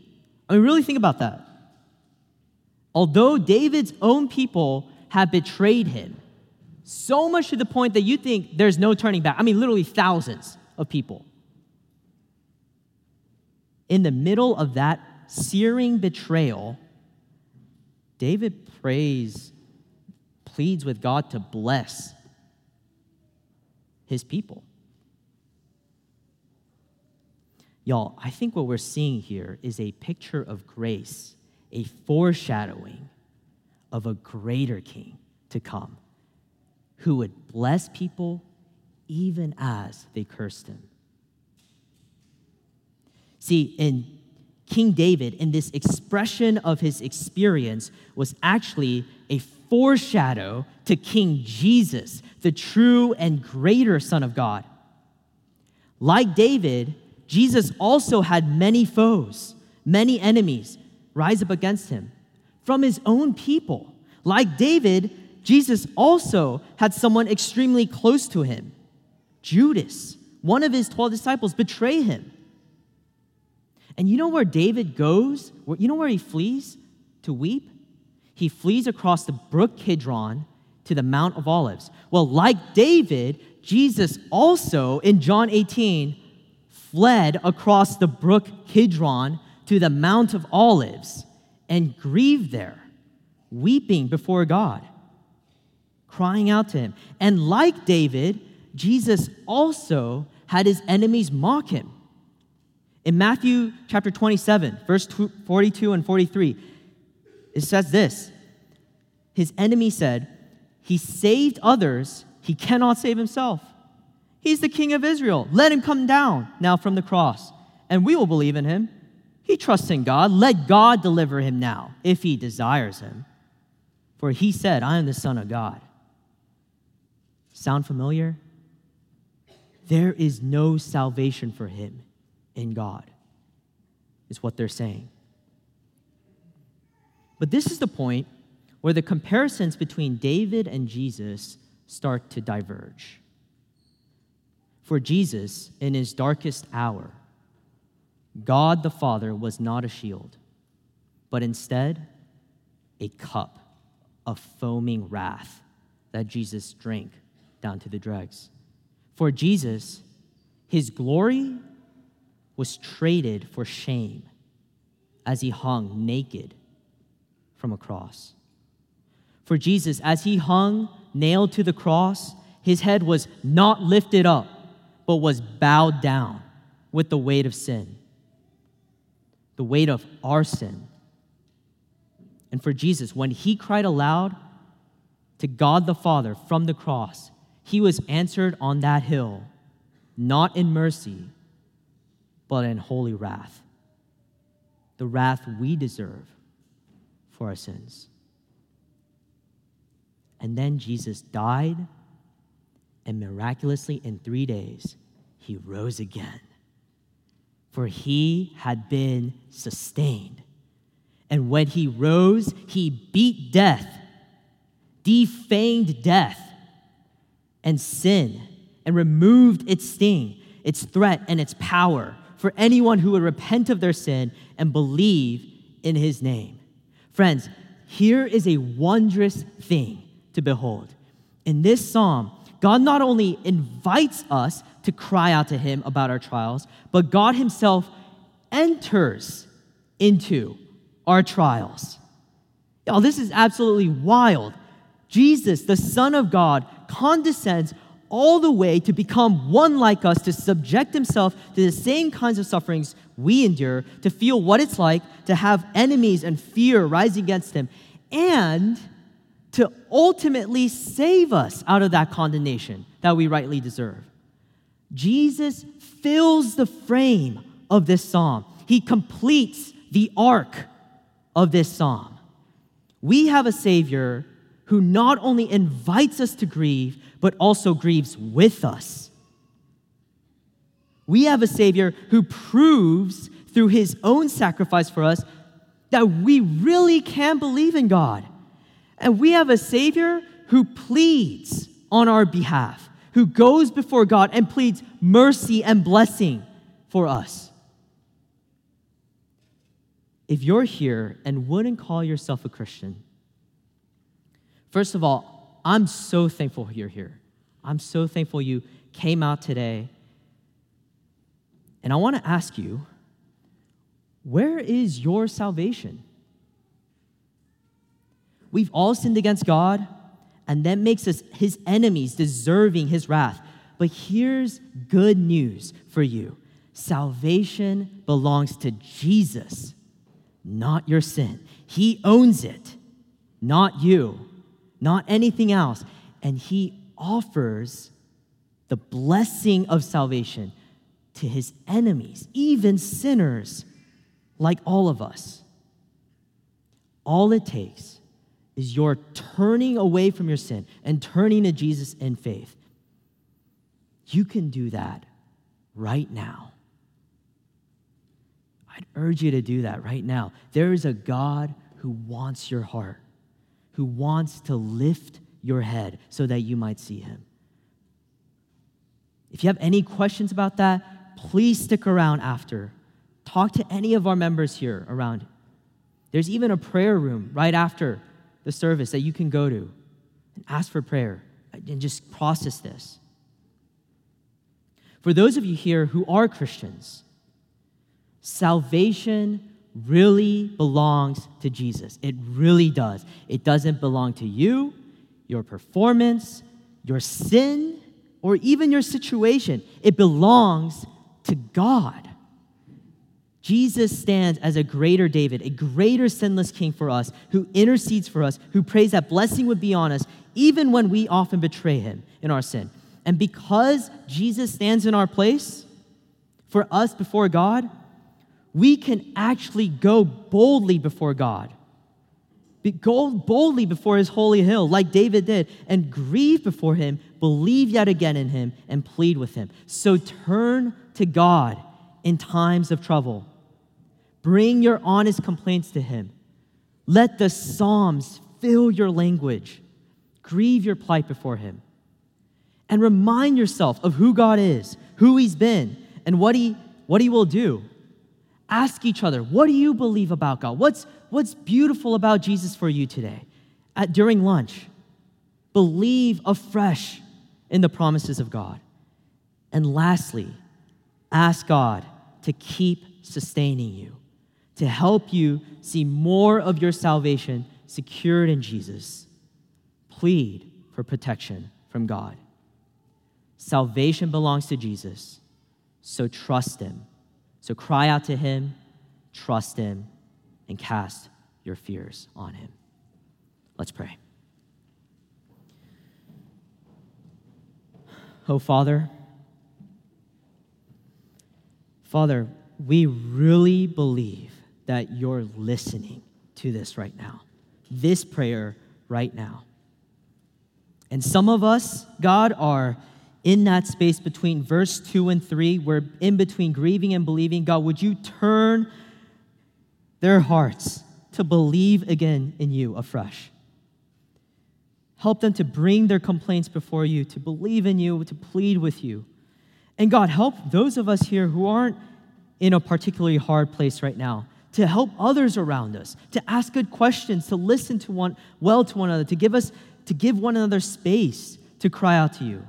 I mean, really think about that. Although David's own people have betrayed him, so much to the point that you think there's no turning back. I mean, literally thousands of people. In the middle of that searing betrayal, David prays, pleads with God to bless his people. Y'all, I think what we're seeing here is a picture of grace, a foreshadowing of a greater king to come who would bless people even as they cursed him. See, in King David, in this expression of his experience, was actually a foreshadow to King Jesus, the true and greater Son of God. Like David, Jesus also had many foes, many enemies rise up against him from his own people. Like David, Jesus also had someone extremely close to him, Judas, one of his 12 disciples, betray him. And you know where David goes? You know where he flees to weep? He flees across the brook Kidron to the Mount of Olives. Well, like David, Jesus also in John 18 fled across the brook Kidron to the Mount of Olives and grieved there, weeping before God, crying out to him. And like David, Jesus also had his enemies mock him. In Matthew chapter 27, verse 42 and 43, it says this His enemy said, He saved others, he cannot save himself. He's the king of Israel. Let him come down now from the cross, and we will believe in him. He trusts in God. Let God deliver him now, if he desires him. For he said, I am the Son of God. Sound familiar? There is no salvation for him in God, is what they're saying. But this is the point where the comparisons between David and Jesus start to diverge. For Jesus, in his darkest hour, God the Father was not a shield, but instead a cup of foaming wrath that Jesus drank down to the dregs. For Jesus, his glory was traded for shame as he hung naked from a cross. For Jesus, as he hung nailed to the cross, his head was not lifted up, but was bowed down with the weight of sin, the weight of our sin. And for Jesus, when he cried aloud to God the Father from the cross, he was answered on that hill, not in mercy, but in holy wrath, the wrath we deserve for our sins. And then Jesus died, and miraculously in three days, he rose again. For he had been sustained. And when he rose, he beat death, defanged death and sin, and removed its sting, its threat, and its power for anyone who would repent of their sin and believe in his name. Friends, here is a wondrous thing to behold. In this psalm, God not only invites us to cry out to Him about our trials, but God Himself enters into our trials. Y'all, this is absolutely wild. Jesus, the Son of God, condescends all the way to become one like us, to subject himself to the same kinds of sufferings we endure, to feel what it's like to have enemies and fear rise against him, and to ultimately save us out of that condemnation that we rightly deserve. Jesus fills the frame of this psalm, he completes the arc of this psalm. We have a Savior who not only invites us to grieve, but also grieves with us. We have a Savior who proves through his own sacrifice for us that we really can believe in God. And we have a Savior who pleads on our behalf, who goes before God and pleads mercy and blessing for us. If you're here and wouldn't call yourself a Christian, first of all, I'm so thankful you're here. I'm so thankful you came out today. And I want to ask you, where is your salvation? We've all sinned against God, and that makes us his enemies, deserving his wrath. But here's good news for you salvation belongs to Jesus, not your sin. He owns it, not you, not anything else. And he offers the blessing of salvation to his enemies, even sinners like all of us. All it takes is your turning away from your sin and turning to Jesus in faith. You can do that right now. I'd urge you to do that right now. There is a God who wants your heart, who wants to lift your head so that you might see him. If you have any questions about that, please stick around after. Talk to any of our members here around. There's even a prayer room right after the service that you can go to and ask for prayer and just process this. For those of you here who are Christians, salvation really belongs to Jesus. It really does. It doesn't belong to you, your performance, your sin, or even your situation. It belongs to God. Jesus stands as a greater David, a greater sinless king for us, who intercedes for us, who prays that blessing would be on us, even when we often betray him in our sin. And because Jesus stands in our place for us before God, we can actually go boldly before God. Go boldly before his holy hill, like David did, and grieve before him, believe yet again in him, and plead with him. So turn to God in times of trouble Bring your honest complaints to Him. Let the Psalms fill your language. Grieve your plight before Him. And remind yourself of who God is, who He's been, and what He, what he will do. Ask each other, what do you believe about God? What's, what's beautiful about Jesus for you today? At, during lunch, believe afresh in the promises of God. And lastly, ask God to keep sustaining you to help you see more of your salvation secured in Jesus. Plead for protection from God. Salvation belongs to Jesus, so trust Him. So cry out to Him, trust Him, and cast your fears on Him. Let's pray. Oh, Father, Father, we really believe that you're listening to this right now, this prayer right now. And some of us, God, are in that space between verse 2 and 3. We're in between grieving and believing. God, would you turn their hearts to believe again in you afresh? Help them to bring their complaints before you, to believe in you, to plead with you. And God, help those of us here who aren't in a particularly hard place right now to help others around us, to ask good questions, to listen to one well to one another, to give us to give one another space to cry out to you.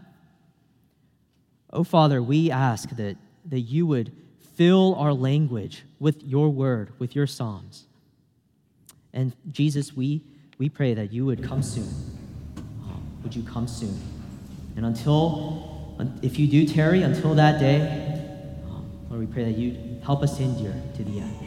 Oh, Father, we ask that, that you would fill our language with your word, with your Psalms. And Jesus, we, we pray that you would come soon. Um, would you come soon? And until, if you do tarry until that day, um, Lord, we pray that you help us endure to the end.